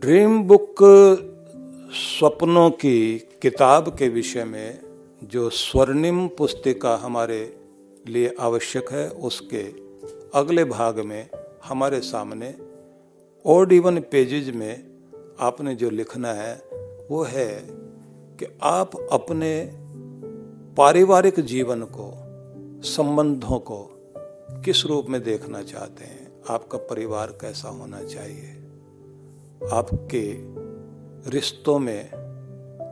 Dream book स्वप्नों की किताब के विषय में जो स्वर्णिम पुस्तिका हमारे लिए आवश्यक है, उसके अगले भाग में हमारे सामने ओड इवन पेजेज में आपने जो लिखना है, वो है कि आप अपने पारिवारिक जीवन को, संबंधों को किस रूप में देखना चाहते हैं? आपका परिवार कैसा होना चाहिए? आपके रिश्तों में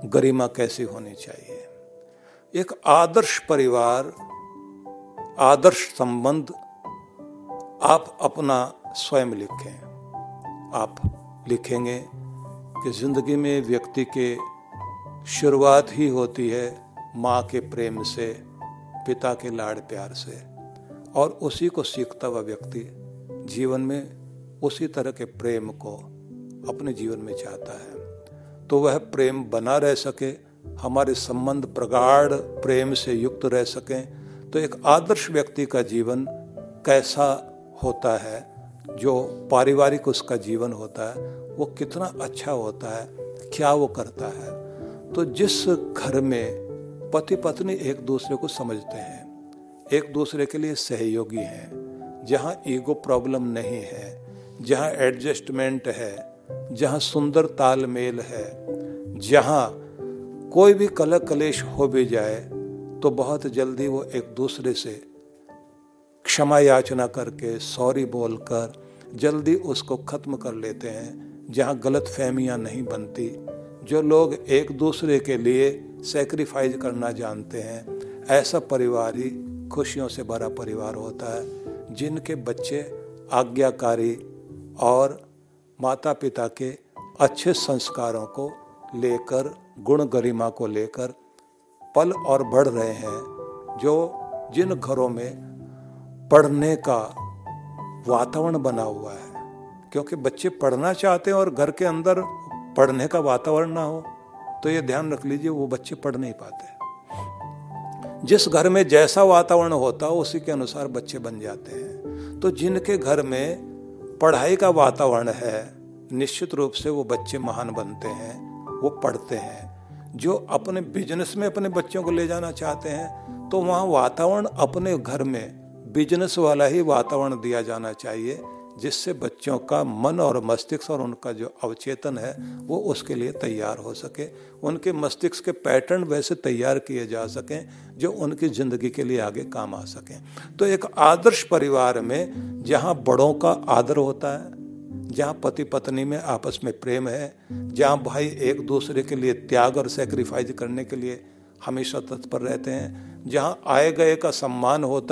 गरिमा कैसी होनी चाहिए? एक आदर्श परिवार, आदर्श संबंध आप अपना स्वयं लिखें। आप लिखेंगे कि ज़िंदगी में व्यक्ति के शुरुआत ही होती है माँ के प्रेम से, पिता के लाड़ प्यार से, और उसी को सीखता हुआ व्यक्ति जीवन में उसी तरह के प्रेम को अपने जीवन में चाहता है। तो वह प्रेम बना रह सके, हमारे संबंध प्रगाढ़ प्रेम से युक्त रह सकें तो एक आदर्श व्यक्ति का जीवन कैसा होता है, जो पारिवारिक उसका जीवन होता है, वो कितना अच्छा होता है, क्या वो करता है। तो जिस घर में पति पत्नी एक दूसरे को समझते हैं, एक दूसरे के लिए सहयोगी हैं, जहाँ ईगो प्रॉब्लम नहीं है, जहाँ एडजस्टमेंट है जहाँ सुंदर तालमेल है, जहाँ कोई भी कलह कलेश हो भी जाए तो बहुत जल्दी वो एक दूसरे से क्षमा याचना करके, सॉरी बोलकर जल्दी उसको ख़त्म कर लेते हैं, जहाँ गलत फहमियाँ नहीं बनती। जो लोग एक दूसरे के लिए सेक्रीफाइस करना जानते हैं, ऐसा परिवार ही खुशियों से भरा परिवार होता है, जिनके बच्चे आज्ञाकारी और माता पिता के अच्छे संस्कारों को लेकर, गुण गरिमा को लेकर पल और बढ़ रहे हैं, जो जिन घरों में पढ़ने का वातावरण बना हुआ है। क्योंकि बच्चे पढ़ना चाहते हैं और घर के अंदर पढ़ने का वातावरण ना हो तो ये ध्यान रख लीजिए, वो बच्चे पढ़ नहीं पाते। जिस घर में जैसा वातावरण होता है उसी के अनुसार बच्चे बन जाते हैं। तो जिनके घर में पढ़ाई का वातावरण है, निश्चित रूप से वो बच्चे महान बनते हैं, वो पढ़ते हैं। जो अपने बिज़नेस में अपने बच्चों को ले जाना चाहते हैं तो वहाँ वातावरण अपने घर में बिज़नेस वाला ही वातावरण दिया जाना चाहिए। जिससे बच्चों का मन और मस्तिष्क और उनका जो अवचेतन है, वो उसके लिए तैयार हो सके। उनके मस्तिष्क के पैटर्न वैसे तैयार किए जा सकें, जो उनकी ज़िंदगी के लिए आगे काम आ सकें। तो एक आदर्श परिवार में, जहाँ बड़ों का आदर होता है, जहाँ पति पत्नी में आपस में प्रेम है, जहाँ भाई एक दूसरे के लिए त्याग और सेक्रीफाइस करने के लिए हमेशा तत्पर रहते हैं, जहाँ आए गए का सम्मान होता